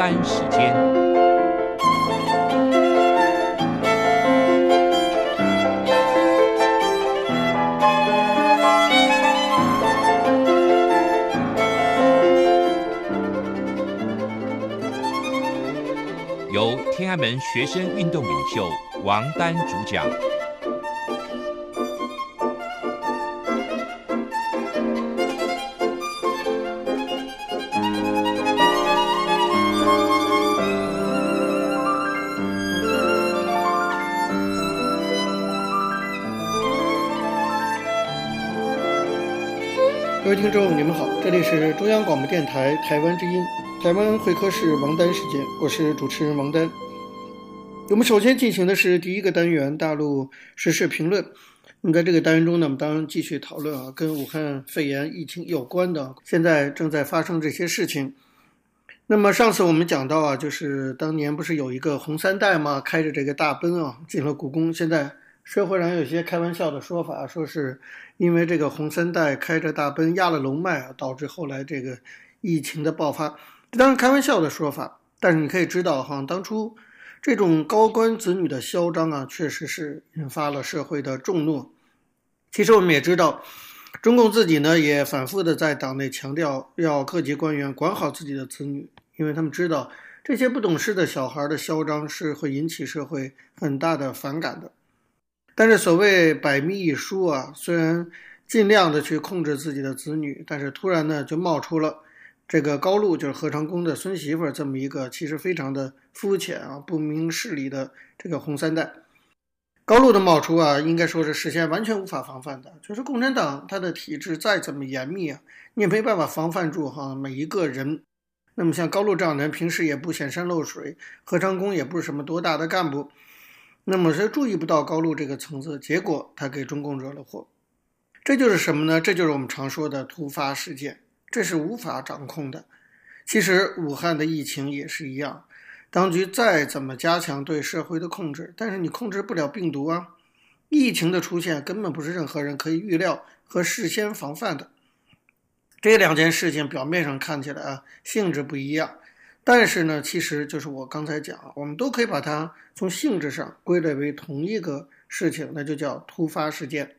单时间，由天安门学生运动领袖王丹主讲。听众，你们好，这里是中央广播电台台湾之音，台湾会客室王丹时间，我是主持人王丹。我们首先进行的是第一个单元大陆时事评论。那么在这个单元中呢，我们当然继续讨论啊，跟武汉肺炎疫情有关的，现在正在发生这些事情。那么上次我们讲到啊，就是当年不是有一个红三代嘛，开着这个大奔啊进了故宫，现在。社会上有些开玩笑的说法，说是因为这个红三代开着大奔压了龙脉啊，导致后来这个疫情的爆发。当然开玩笑的说法，但是你可以知道哈，当初这种高官子女的嚣张啊，确实是引发了社会的众怒。其实我们也知道，中共自己呢也反复的在党内强调，要各级官员管好自己的子女，因为他们知道这些不懂事的小孩的嚣张是会引起社会很大的反感的。但是所谓百密一疏啊，虽然尽量的去控制自己的子女，但是突然呢就冒出了这个高露，就是何长工的孙媳妇这么一个其实非常的肤浅啊、不明事理的这个红三代。高露的冒出啊，应该说是事先完全无法防范的。就是共产党它的体制再怎么严密啊，你也没办法防范住哈每一个人。那么像高露这样的人，平时也不显山露水，何长工也不是什么多大的干部。那么谁注意不到高露这个层次，结果他给中共惹了祸，这就是什么呢？这就是我们常说的突发事件，这是无法掌控的。其实武汉的疫情也是一样，当局再怎么加强对社会的控制，但是你控制不了病毒啊。疫情的出现根本不是任何人可以预料和事先防范的。这两件事情表面上看起来啊，性质不一样。但是呢，其实就是我刚才讲，我们都可以把它从性质上归类为同一个事情，那就叫突发事件。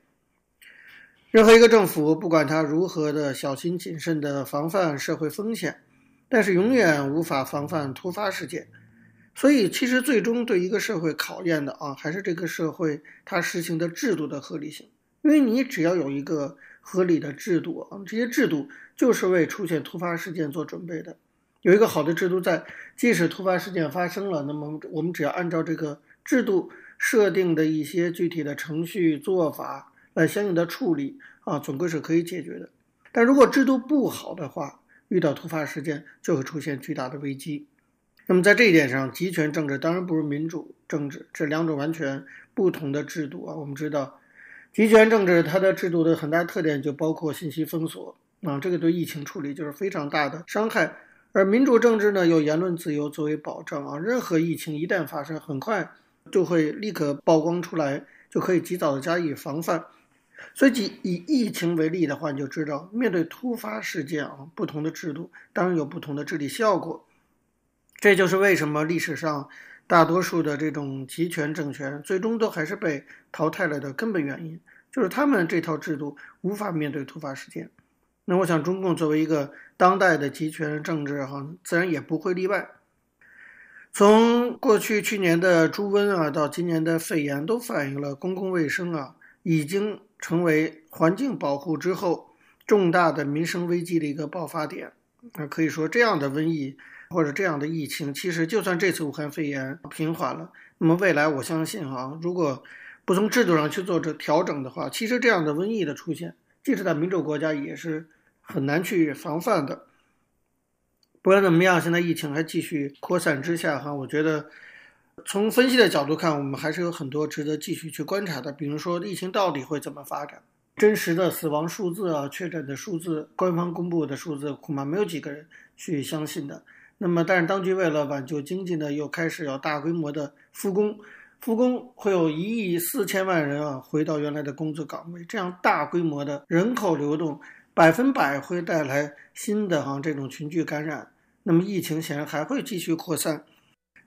任何一个政府，不管它如何的小心谨慎的防范社会风险，但是永远无法防范突发事件。所以，其实最终对一个社会考验的啊，还是这个社会它实行的制度的合理性。因为你只要有一个合理的制度啊，这些制度就是为出现突发事件做准备的。有一个好的制度在，即使突发事件发生了，那么我们只要按照这个制度设定的一些具体的程序做法来相应的处理啊，总归是可以解决的。但如果制度不好的话，遇到突发事件就会出现巨大的危机。那么在这一点上，集权政治当然不如民主政治，这两种完全不同的制度啊。我们知道，集权政治它的制度的很大特点就包括信息封锁啊，这个对疫情处理就是非常大的伤害。而民主政治呢，有言论自由作为保障啊，任何疫情一旦发生，很快就会立刻曝光出来，就可以及早的加以防范。所以，以疫情为例的话，你就知道，面对突发事件啊，不同的制度当然有不同的治理效果。这就是为什么历史上大多数的这种集权政权最终都还是被淘汰了的根本原因，就是他们这套制度无法面对突发事件。那我想，中共作为一个当代的集权政治，哈，自然也不会例外。从过去去年的猪瘟啊，到今年的肺炎，都反映了公共卫生啊，已经成为环境保护之后重大的民生危机的一个爆发点。那可以说，这样的瘟疫或者这样的疫情，其实就算这次武汉肺炎平缓了，那么未来我相信哈，如果不从制度上去做这调整的话，其实这样的瘟疫的出现。即使在民主国家也是很难去防范的。不管怎么样，现在疫情还继续扩散之下，哈，我觉得从分析的角度看，我们还是有很多值得继续去观察的。比如说，疫情到底会怎么发展？真实的死亡数字啊，确诊的数字，官方公布的数字，恐怕没有几个人去相信的。那么，但是当局为了挽救经济呢，又开始要大规模的复工。复工会有一亿四千万人啊回到原来的工作岗位，这样大规模的人口流动，百分百会带来新的哈这种群聚感染，那么疫情显然还会继续扩散。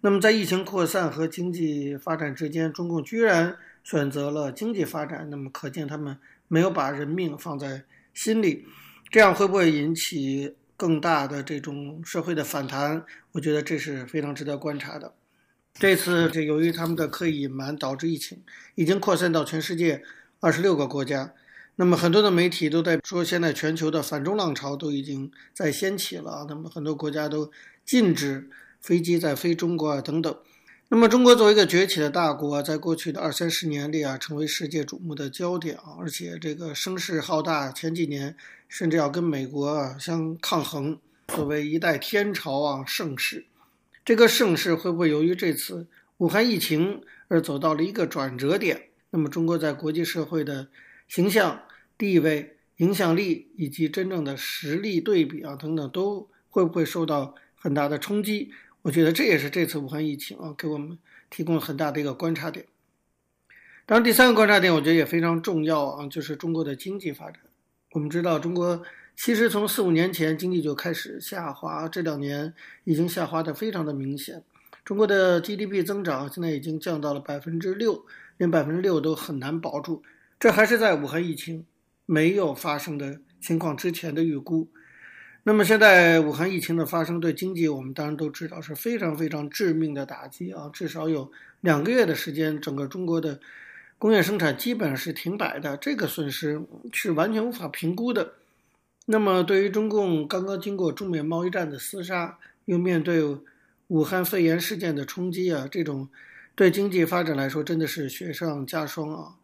那么在疫情扩散和经济发展之间，中共居然选择了经济发展，那么可见他们没有把人命放在心里。这样会不会引起更大的这种社会的反弹？我觉得这是非常值得观察的。这次这由于他们的刻意隐瞒，导致疫情已经扩散到全世界二十六个国家。那么很多的媒体都在说，现在全球的反中浪潮都已经在掀起了。那么很多国家都禁止飞机在飞中国啊等等。那么中国作为一个崛起的大国，在过去的二三十年里啊，成为世界瞩目的焦点啊，而且这个声势浩大。前几年甚至要跟美国啊相抗衡，作为一代天朝啊盛世。这个盛世会不会由于这次武汉疫情而走到了一个转折点？那么中国在国际社会的形象、地位、影响力以及真正的实力对比啊，等等，都会不会受到很大的冲击？我觉得这也是这次武汉疫情啊，给我们提供了很大的一个观察点。当然，第三个观察点，我觉得也非常重要啊，就是中国的经济发展。我们知道，中国其实从四五年前经济就开始下滑，这两年已经下滑得非常的明显。中国的 GDP 增长现在已经降到了百分之六，连百分之六都很难保住。这还是在武汉疫情没有发生的情况之前的预估。那么现在武汉疫情的发生对经济，我们当然都知道是非常非常致命的打击啊！至少有两个月的时间，整个中国的工业生产基本上是停摆的，这个损失是完全无法评估的。那么对于中共刚刚经过中美贸易战的厮杀，又面对武汉肺炎事件的冲击啊，这种对经济发展来说真的是雪上加霜啊！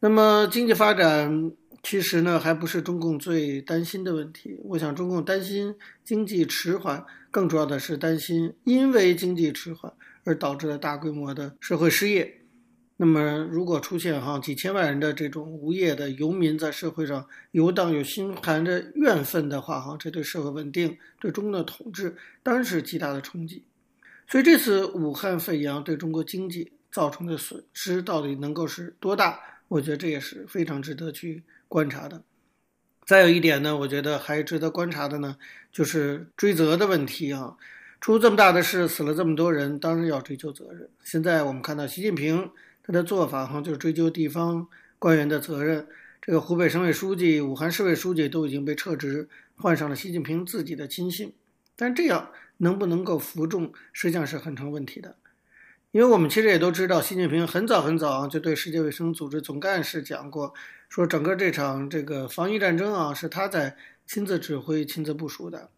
那么经济发展其实呢，还不是中共最担心的问题。我想，中共担心经济迟缓，更主要的是担心因为经济迟缓而导致了大规模的社会失业。那么，如果出现哈几千万人的这种无业的游民在社会上游荡，有心含着怨愤的话，哈，这对社会稳定、对中共的统治当然是极大的冲击。所以，这次武汉肺炎对中国经济造成的损失到底能够是多大？我觉得这也是非常值得去观察的。再有一点呢，我觉得还值得观察的呢，就是追责的问题啊。出这么大的事，死了这么多人，当然要追究责任。现在我们看到习近平他的做法哈，就是追究地方官员的责任。这个湖北省委书记、武汉市委书记都已经被撤职，换上了习近平自己的亲信。但这样能不能够服众，实际上是很成问题的。因为我们其实也都知道，习近平很早很早就对世界卫生组织总干事讲过，说整个这场这个防疫战争啊是他在亲自指挥、亲自部署的。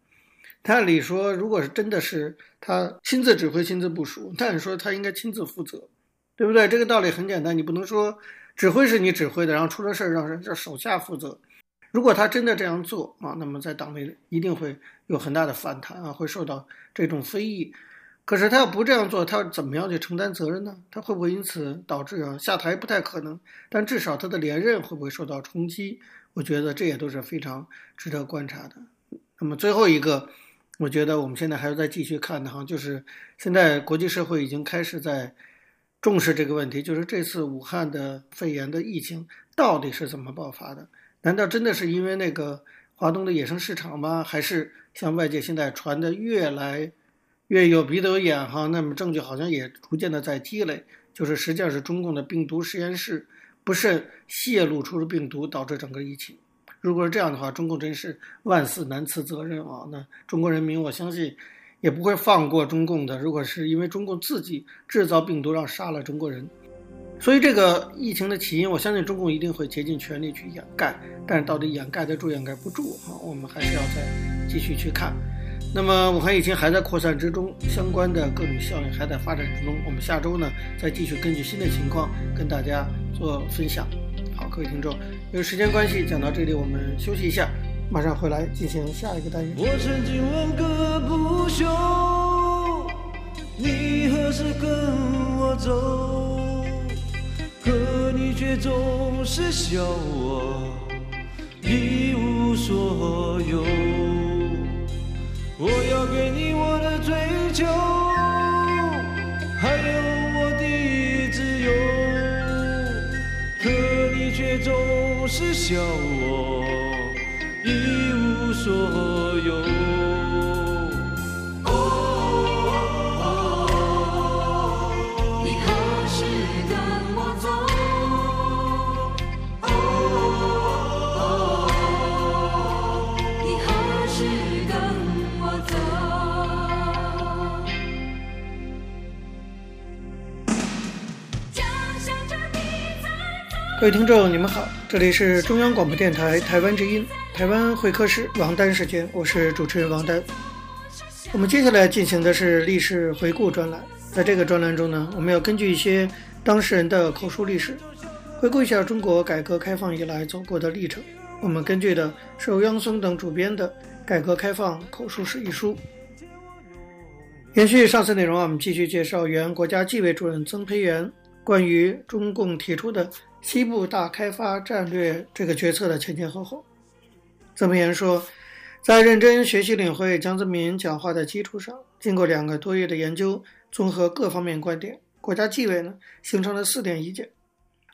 按理说，如果是真的是他亲自指挥、亲自部署，那你说他应该亲自负责，对不对？这个道理很简单，你不能说指挥是你指挥的，然后出了事儿让让手下负责。如果他真的这样做啊，那么在党内一定会有很大的反弹啊，会受到这种非议。可是他要不这样做，他要怎么样去承担责任呢？他会不会因此导致啊下台？不太可能，但至少他的连任会不会受到冲击？我觉得这也都是非常值得观察的。那么最后一个，我觉得我们现在还要再继续看的哈，就是现在国际社会已经开始在重视这个问题，就是这次武汉的肺炎的疫情到底是怎么爆发的？难道真的是因为那个华东的野生市场吗？还是像外界现在传的越来？越有鼻子有眼哈，那么证据好像也逐渐的在积累，就是实际上是中共的病毒实验室不慎泄露出了病毒，导致整个疫情。如果是这样的话，中共真是万死难辞责任啊！那中国人民我相信也不会放过中共的。如果是因为中共自己制造病毒，让杀了中国人，所以这个疫情的起因，我相信中共一定会竭尽全力去掩盖。但是到底掩盖得住掩盖不住哈，我们还是要再继续去看。那么武汉疫情还在扩散之中，相关的各种效应还在发展之中。我们下周呢，再继续根据新的情况跟大家做分享。好，各位听众，由于时间关系讲到这里，我们休息一下，马上回来进行下一个单元。我曾经问个不休，你何时跟我走？可你却总是笑我一无所有。我要给你我的追求，还有我的自由，可你却总是笑我一无所有。各位听众，你们好，这里是中央广播电台台湾之音，台湾会客室王丹时间，我是主持人王丹。我们接下来进行的是历史回顾专栏，在这个专栏中呢，我们要根据一些当事人的口述历史，回顾一下中国改革开放以来走过的历程。我们根据的是欧阳松等主编的《改革开放口述史》一书。延续上次内容啊，我们继续介绍原国家纪委主任曾培元关于中共提出的。西部大开发战略这个决策的前前后后，曾培元说，在认真学习领会江泽民讲话的基础上，经过两个多月的研究，综合各方面观点，国家纪委呢形成了四点意见。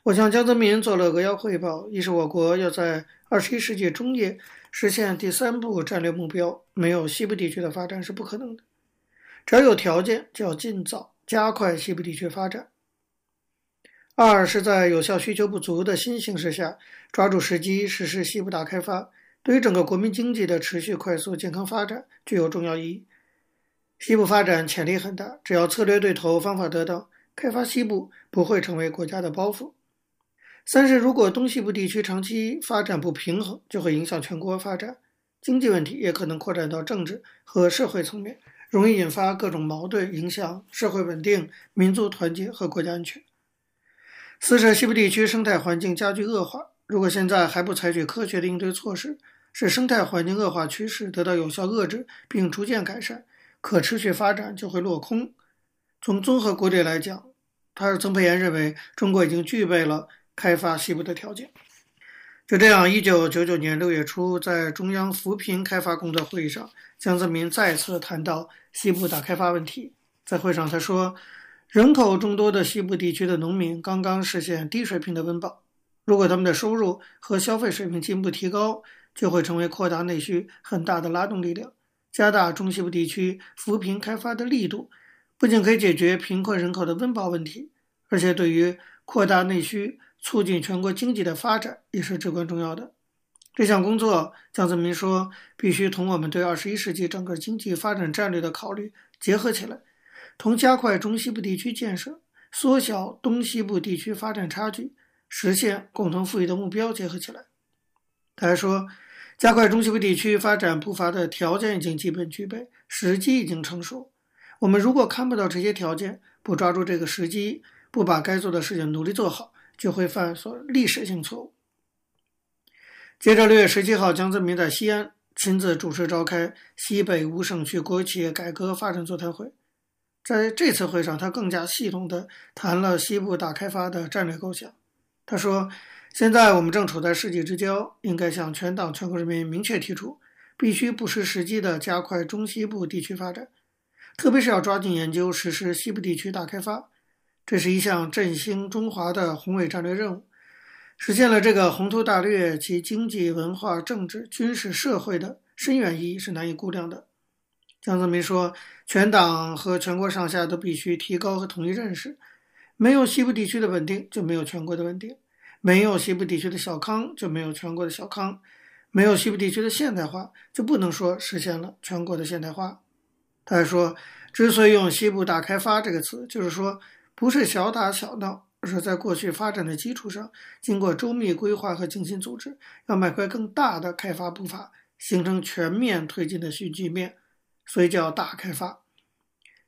我向江泽民做了扼要汇报：一是我国要在二十一世纪中叶实现第三步战略目标，没有西部地区的发展是不可能的；只要有条件，就要尽早加快西部地区发展。二是在有效需求不足的新形势下，抓住时机实施西部大开发，对于整个国民经济的持续快速健康发展具有重要意义。西部发展潜力很大，只要策略对头、方法得当，开发西部不会成为国家的包袱。三是如果东西部地区长期发展不平衡，就会影响全国发展，经济问题也可能扩展到政治和社会层面，容易引发各种矛盾，影响社会稳定、民族团结和国家安全。四是西部地区生态环境加剧恶化，如果现在还不采取科学的应对措施，使生态环境恶化趋势得到有效遏制并逐渐改善，可持续发展就会落空。从综合国力来讲，他是曾培元认为中国已经具备了开发西部的条件。就这样，一九九九年六月初，在中央扶贫开发工作会议上，江泽民再次谈到西部大开发问题。在会上，他说。人口众多的西部地区的农民刚刚实现低水平的温饱，如果他们的收入和消费水平进一步提高，就会成为扩大内需很大的拉动力量。加大中西部地区扶贫开发的力度，不仅可以解决贫困人口的温饱问题，而且对于扩大内需、促进全国经济的发展也是至关重要的。这项工作，江泽民说，必须同我们对二十一世纪整个经济发展战略的考虑结合起来。同加快中西部地区建设、缩小东西部地区发展差距、实现共同富裕的目标结合起来。他还说，加快中西部地区发展步伐的条件已经基本具备，时机已经成熟。我们如果看不到这些条件，不抓住这个时机，不把该做的事情努力做好，就会犯所历史性错误。接着，六月十七号，江泽民在西安亲自主持召开西北五省区国有企业改革发展座谈会。在这次会上，他更加系统地谈了西部大开发的战略构想。他说：“现在我们正处在世纪之交，应该向全党全国人民明确提出，必须不失时机地加快中西部地区发展，特别是要抓紧研究实施西部地区大开发。这是一项振兴中华的宏伟战略任务。实现了这个宏图大略，其经济、文化、政治、军事、社会的深远意义是难以估量的。”江泽民说：“全党和全国上下都必须提高和统一认识，没有西部地区的稳定，就没有全国的稳定；没有西部地区的小康，就没有全国的小康；没有西部地区的现代化，就不能说实现了全国的现代化。”他还说：“之所以用‘西部大开发’这个词，就是说，不是小打小闹，而是在过去发展的基础上，经过周密规划和精心组织，要迈开更大的开发步伐，形成全面推进的新局面。”所以叫大开发。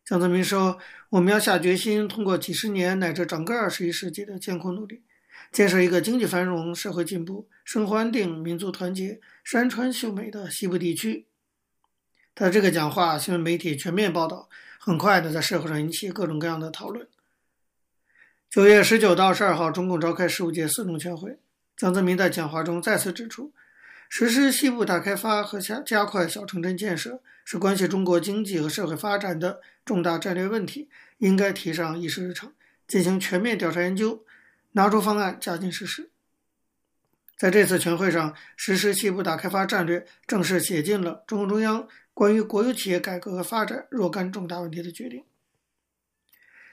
江泽民说：“我们要下决心，通过几十年乃至整个二十一世纪的艰苦努力，建设一个经济繁荣、社会进步、生活安定、民族团结、山川秀美的西部地区。”他这个讲话，新闻媒体全面报道，很快的在社会上引起各种各样的讨论。九月十九到二十二号，中共召开十五届四中全会，江泽民在讲话中再次指出。实施西部大开发和加加快小城镇建设是关系中国经济和社会发展的重大战略问题，应该提上议事日程，进行全面调查研究，拿出方案加紧实施。在这次全会上，实施西部大开发战略正式写进了中共中央关于国有企业改革和发展若干重大问题的决定。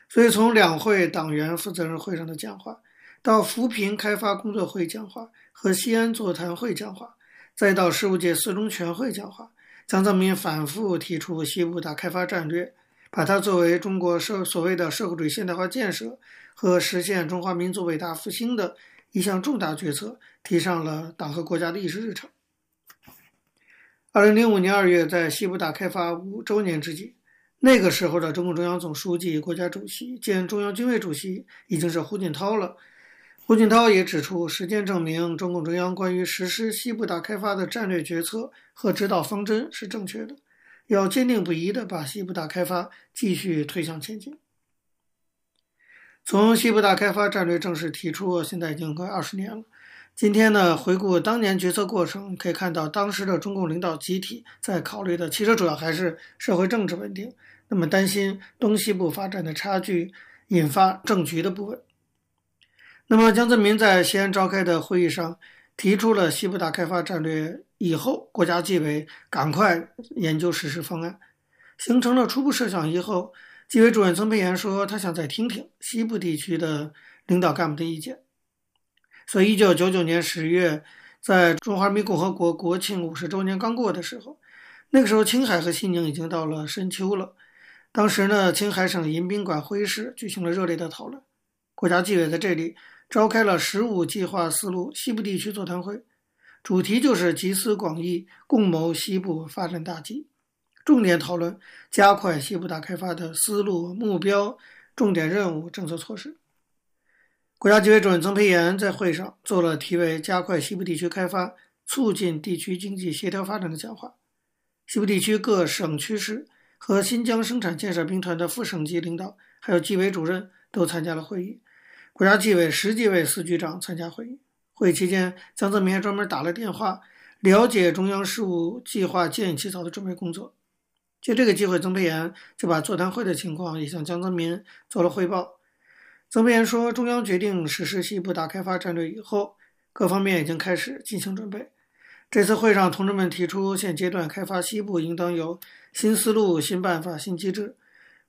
所以，从两会党员负责人会上的讲话，到扶贫开发工作会讲话和西安座谈会讲话。再到十五届四中全会讲话，江泽民反复提出西部大开发战略，把它作为中国社所谓的社会主义现代化建设和实现中华民族伟大复兴的一项重大决策提上了党和国家的议事日程。二零零五年二月，在西部大开发五周年之际，那个时候的中共中央总书记、国家主席兼中央军委主席已经是胡锦涛了。胡锦涛也指出，实践证明中共中央关于实施西部大开发的战略决策和指导方针是正确的，要坚定不移地把西部大开发继续推向前进。从西部大开发战略正式提出，现在已经快二十年了。今天呢，回顾当年决策过程，可以看到当时的中共领导集体在考虑的其实主要还是社会政治稳定，那么担心东西部发展的差距引发政局的不稳。那么江泽民在西安召开的会议上提出了西部大开发战略以后，国家纪委赶快研究实施方案，形成了初步设想以后。纪委主任曾培炎说：“他想再听听西部地区的领导干部的意见。”所以，一九九九年十月，在中华人民共和国国庆五十周年刚过的时候，那个时候青海和西宁已经到了深秋了。当时呢，青海省迎宾馆会议室举行了热烈的讨论，国家纪委在这里召开了“十五计划思路”西部地区座谈会，主题就是集思广益，共谋西部发展大计。重点讨论加快西部大开发的思路、目标、重点任务、政策措施。国家纪委主任曾培炎在会上做了题为“加快西部地区开发，促进地区经济协调发展”的讲话。西部地区各省区市和新疆生产建设兵团的副省级领导，还有纪委主任都参加了会议。国家纪委十几位司局长参加会议。会议期间，江泽民还专门打了电话，了解中央事务计划建议起草的准备工作。借这个机会，曾培炎就把座谈会的情况也向江泽民做了汇报。曾培炎说，中央决定实施西部大开发战略以后，各方面已经开始进行准备。这次会上，同志们提出，现阶段开发西部应当有新思路、新办法、新机制。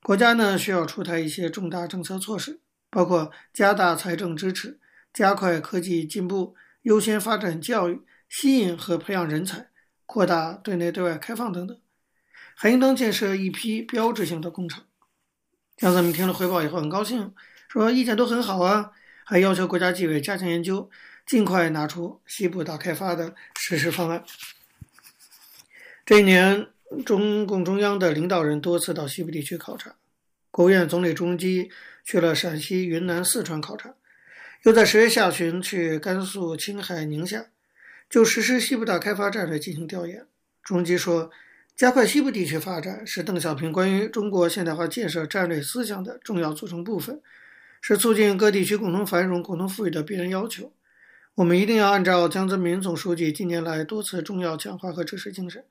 国家呢，需要出台一些重大政策措施，包括加大财政支持、加快科技进步、优先发展教育、吸引和培养人才、扩大对内对外开放等等。还应当建设一批标志性的工程。江泽民听了汇报以后很高兴，说意见都很好啊，还要求国家纪委加强研究，尽快拿出西部大开发的实施方案。这一年，中共中央的领导人多次到西部地区考察，国务院总理朱镕基去了陕西、云南、四川考察，又在十月下旬去甘肃、青海、宁夏，就实施西部大开发战略进行调研。朱镕基说。加快西部地区发展是邓小平关于中国现代化建设战略思想的重要组成部分，是促进各地区共同繁荣、共同富裕的必然要求。我们一定要按照江泽民总书记近年来多次重要讲话和指示精神，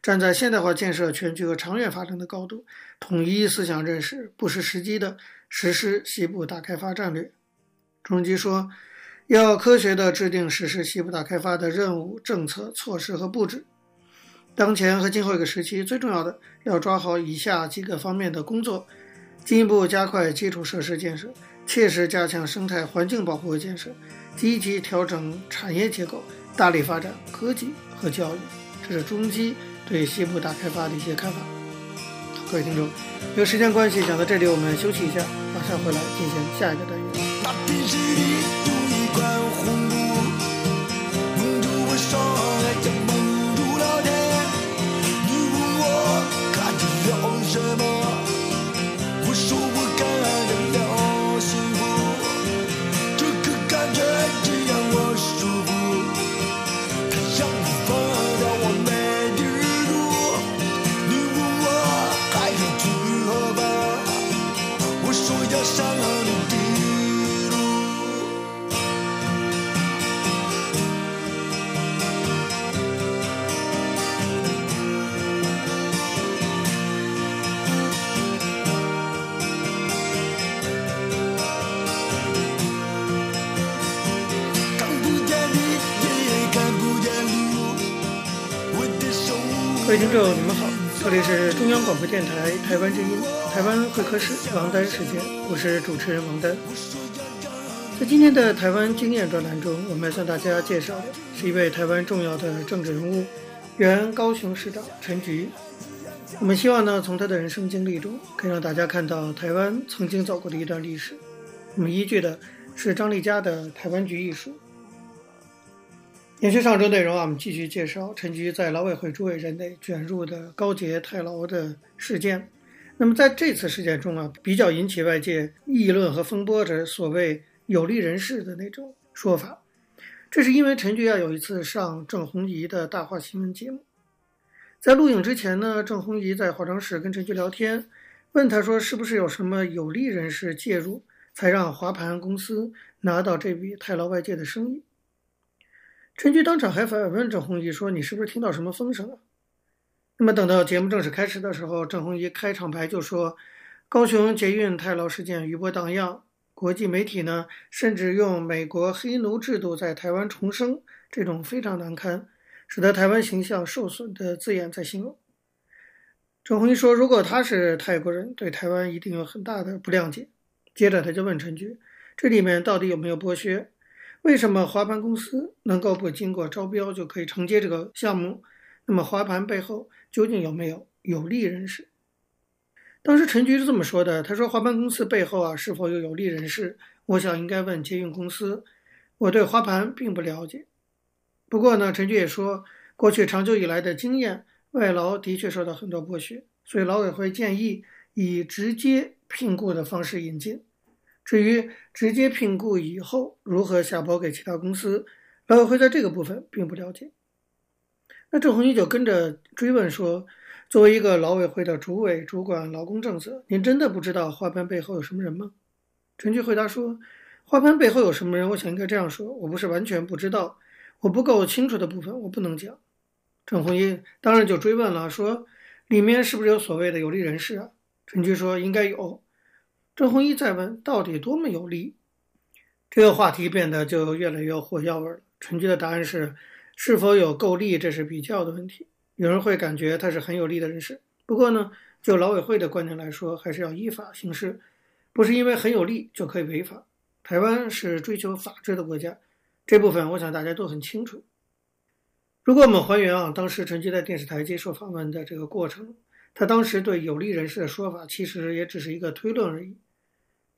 站在现代化建设全局和长远发展的高度，统一思想认识，不失时机地实施西部大开发战略。朱镕基说，要科学地制定实施西部大开发的任务、政策、措施和布置。当前和今后一个时期，最重要的要抓好以下几个方面的工作：进一步加快基础设施建设，切实加强生态环境保护和建设，积极调整产业结构，大力发展科技和教育。这是中基对西部大开发的一些看法。各位听众，由于时间关系，讲到这里，我们休息一下，马上回来进行下一个单元。各位听众，你们好，这里是中央广播电台台湾之音，台湾会客室王丹时间，我是主持人王丹。在今天的台湾经验专栏中，我们要向大家介绍的是一位台湾重要的政治人物，原高雄市长陈菊。我们希望呢，从他的人生经历中，可以让大家看到台湾曾经走过的一段历史。我们依据的是张丽佳的《台湾局艺术》。延续上周内容啊，我们继续介绍陈菊在劳委会诸委人内卷入的高捷太劳的事件。那么在这次事件中啊，比较引起外界议论和风波的所谓有利人士的那种说法，这是因为陈菊啊有一次上郑弘仪的大话新闻节目，在录影之前呢，郑弘仪在化妆室跟陈菊聊天，问他说是不是有什么有利人士介入，才让华盘公司拿到这笔太劳外借的生意。陈菊当场还反问郑弘一说：“你是不是听到什么风声啊？”那么等到节目正式开始的时候，郑弘一开场白就说：“高雄捷运太劳事件余波荡漾，国际媒体呢甚至用‘美国黑奴制度在台湾重生’这种非常难堪、使得台湾形象受损的字眼在形容。”郑弘一说：“如果他是泰国人，对台湾一定有很大的不谅解。”接着他就问陈菊：“这里面到底有没有剥削？为什么华盘公司能够不经过招标就可以承接这个项目？那么华盘背后？”究竟有没有有利人士？当时陈局是这么说的：“他说华盘公司背后啊，是否有有利人士？我想应该问捷运公司。我对华盘并不了解。不过呢，陈局也说，过去长久以来的经验，外劳的确受到很多剥削，所以劳委会建议以直接聘雇的方式引进。至于直接聘雇以后如何下包给其他公司，老委会在这个部分并不了解。”那郑红英就跟着追问说：“作为一个劳委会的主委，主管劳工政策，您真的不知道花盘背后有什么人吗？”陈菊回答说：“花盘背后有什么人？我想应该这样说，我不是完全不知道，我不够清楚的部分我不能讲。”郑红英当然就追问了，说：“里面是不是有所谓的有利人士啊？”陈菊说：“应该有。”郑弘仪再问：“到底多么有利？”这个话题变得就越来越火药味了。陈菊的答案是。是否有够利，这是比较的问题。有人会感觉他是很有利的人士，不过呢，就劳委会的观点来说，还是要依法行事，不是因为很有利就可以违法。台湾是追求法治的国家，这部分我想大家都很清楚。如果我们还原啊，当时陈菊在电视台接受访问的这个过程，他当时对有利人士的说法，其实也只是一个推论而已。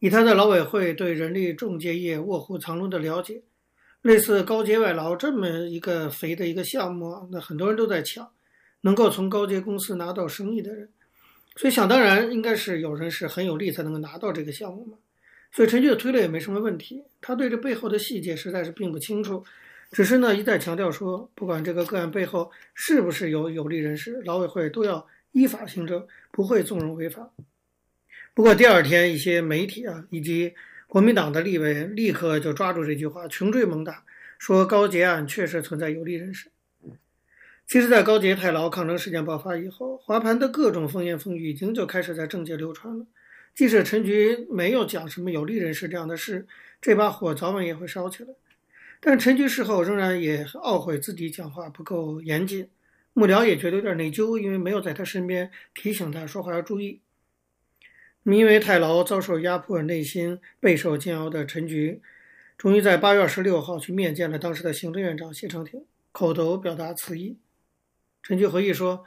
以他在劳委会对人力仲介业卧虎藏龙的了解。类似高阶外劳这么一个肥的一个项目，那很多人都在抢，能够从高阶公司拿到生意的人，所以想当然应该是有人是很有利才能够拿到这个项目嘛。所以陈菊的推论也没什么问题，他对这背后的细节实在是并不清楚，只是呢一再强调说，不管这个个案背后是不是有有利人士，劳委会都要依法行政，不会纵容违法。不过第二天一些媒体啊以及。国民党的立委立刻就抓住这句话，穷追猛打，说高捷案确实存在有利人士。其实，在高捷太劳抗争事件爆发以后，华盘的各种风言风语已经就开始在政界流传了。即使陈菊没有讲什么有利人士这样的事，这把火早晚也会烧起来。但陈菊事后仍然也懊悔自己讲话不够严谨，幕僚也觉得有点内疚，因为没有在他身边提醒他说话要注意。因为太劳遭受压迫，内心备受煎熬的陈菊，终于在八月二十六号去面见了当时的行政院长谢长廷，口头表达辞意。陈菊回忆说：“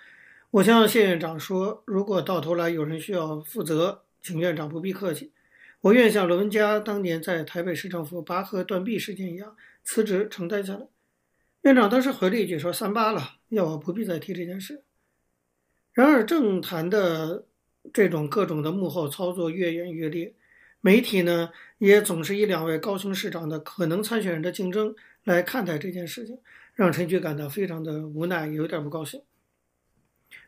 我向谢院长说，如果到头来有人需要负责，请院长不必客气。我愿像罗文嘉当年在台北市政府拔河断臂事件一样，辞职承担下来。”院长当时回了一句说：“三八了，要我不必再提这件事。”然而政坛的。这种各种的幕后操作越演越烈，媒体呢也总是以两位高雄市长的可能参选人的竞争来看待这件事情，让陈菊感到非常的无奈，有点不高兴。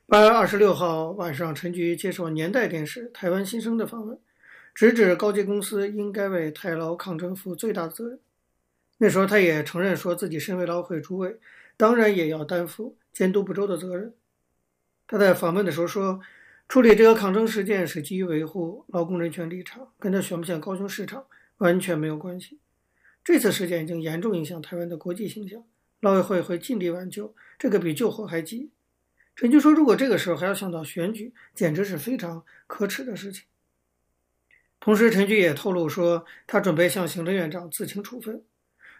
八月二十六号晚上，陈菊接受年代电视《台湾新生》的访问，直指高捷公司应该为泰劳抗争负最大的责任。那时候，他也承认说自己身为劳会主委，当然也要担负监督不周的责任。他在访问的时候说。处理这个抗争事件是基于维护劳工人权立场，跟他选不选高雄市长完全没有关系。这次事件已经严重影响台湾的国际形象，劳委会会尽力挽救，这个比救火还急。陈菊说，如果这个时候还要想到选举，简直是非常可耻的事情。同时，陈菊也透露说，他准备向行政院长自请处分，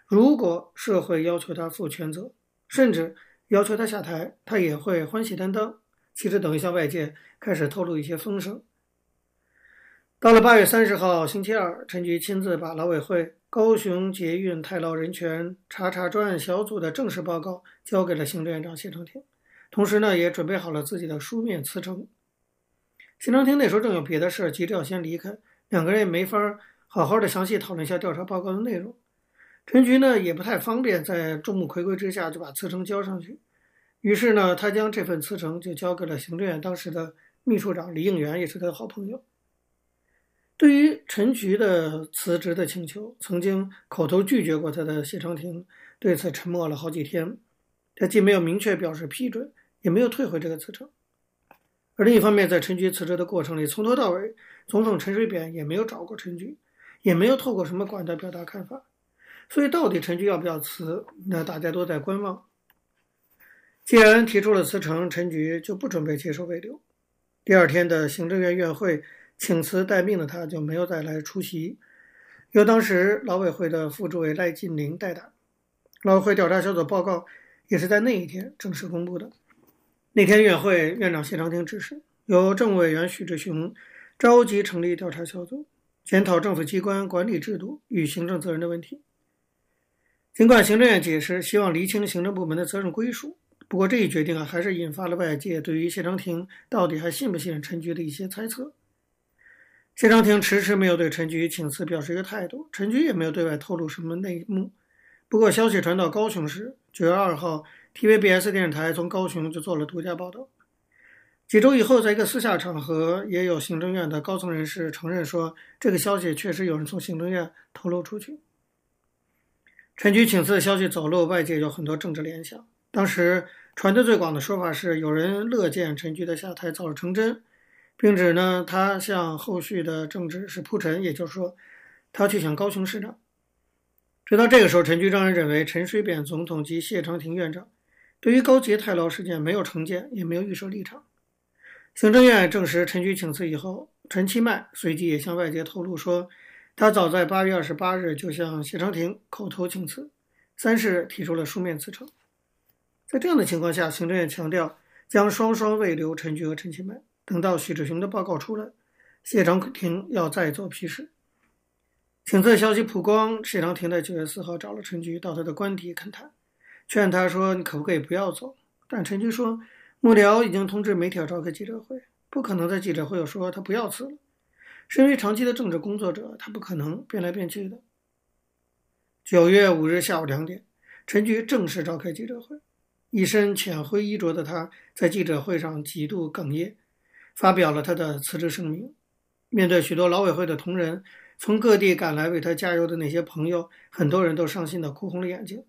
如果社会要求他负全责，甚至要求他下台，他也会欢喜担当。其实等于向外界开始透露一些风声。到了八月三十号星期二，陈菊亲自把劳委会、高雄捷运太劳人权查查专案小组的正式报告交给了行政院长谢长廷，同时呢，也准备好了自己的书面辞呈。谢长廷那时候正有别的事，急着要先离开，两个人也没法好好的详细讨论一下调查报告的内容。陈菊呢也不太方便在众目睽睽之下就把辞呈交上去，于是呢，他将这份辞呈就交给了行政院当时的秘书长李应元，也是他的好朋友。对于陈菊的辞职的请求，曾经口头拒绝过他的谢长廷对此沉默了好几天，他既没有明确表示批准，也没有退回这个辞呈。而另一方面，在陈菊辞职的过程里，从头到尾，总统陈水扁也没有找过陈菊，也没有透过什么管道表达看法。所以，到底陈菊要不要辞？那大家都在观望。既然提出了辞呈，陈菊就不准备接受慰留。第二天的行政院院会，请辞待命的他就没有再来出席，由当时劳委会的副主委赖进林代打。劳委会调查小组报告也是在那一天正式公布的。那天院会，院长谢长廷指示，由政务委员许志雄召集成立调查小组，检讨政府机关管理制度与行政责任的问题。尽管行政院解释希望厘清行政部门的责任归属，不过这一决定啊，还是引发了外界对于谢长廷到底还信不信任陈菊的一些猜测。谢长廷迟迟没有对陈菊请辞表示一个态度，陈菊也没有对外透露什么内幕。不过消息传到高雄时，九月二号，TVBS 电视台从高雄就做了独家报道。几周以后，在一个私下场合，也有行政院的高层人士承认说，这个消息确实有人从行政院透露出去。陈菊请辞的消息走漏，外界有很多政治联想。当时传得最广的说法是，有人乐见陈菊的下台早日成真，并指呢他向后续的政治是铺陈，也就是说，他去想高雄市长。直到这个时候，陈菊仍然认为陈水扁总统及谢长廷院长对于高捷太劳事件没有成见，也没有预设立场。行政院证实陈菊请辞以后，陈其迈随即也向外界透露说。他早在八月二十八日就向谢长廷口头请辞，三十提出了书面辞呈。在这样的情况下，行政院强调将双双慰留陈菊和陈其迈，等到许志雄的报告出来，谢长廷要再做批示。请辞消息曝光，谢长廷在九月四号找了陈菊到他的官邸恳谈，劝他说：“你可不可以不要走？”但陈菊说：“幕僚已经通知媒体要召开记者会，不可能在记者会有说他不要辞了。”身为长期的政治工作者，他不可能变来变去的。九月五日下午两点，陈菊正式召开记者会。一身浅灰衣着的他，在记者会上几度哽咽，发表了他的辞职声明。面对许多劳委会的同仁，从各地赶来为他加油的那些朋友，很多人都伤心的哭红了眼睛。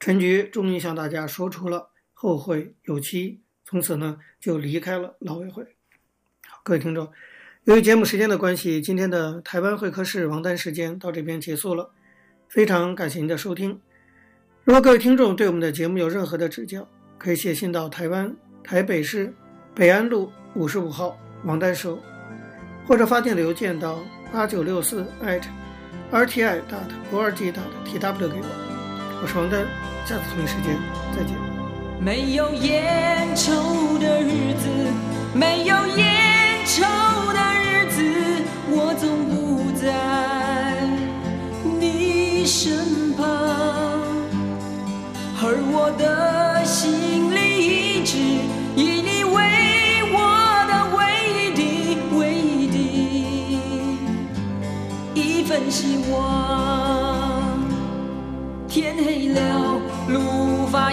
陈菊终于向大家说出了后会有期，从此呢就离开了劳委会。好，各位听众。由于节目时间的关系，今天的台湾会客室王丹时间到这边结束了。非常感谢您的收听。如果各位听众对我们的节目有任何的指教，可以写信到台湾台北市北安路五十五号王丹收，或者发电邮件到八九六四 @rti dot org dot tw 给我。我是王丹，下次同一时间再见。没有烟抽的日子，没有烟抽我的心里一直以你为我的唯一的、唯一的一份希望。天黑了，路无法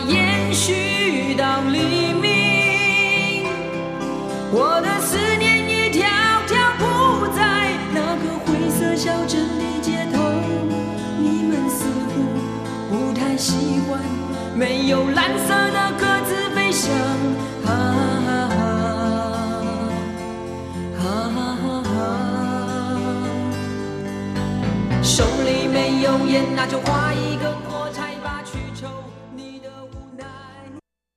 没有蓝色的鸽子飞翔。哈哈哈哈哈，手里没有烟，那就花。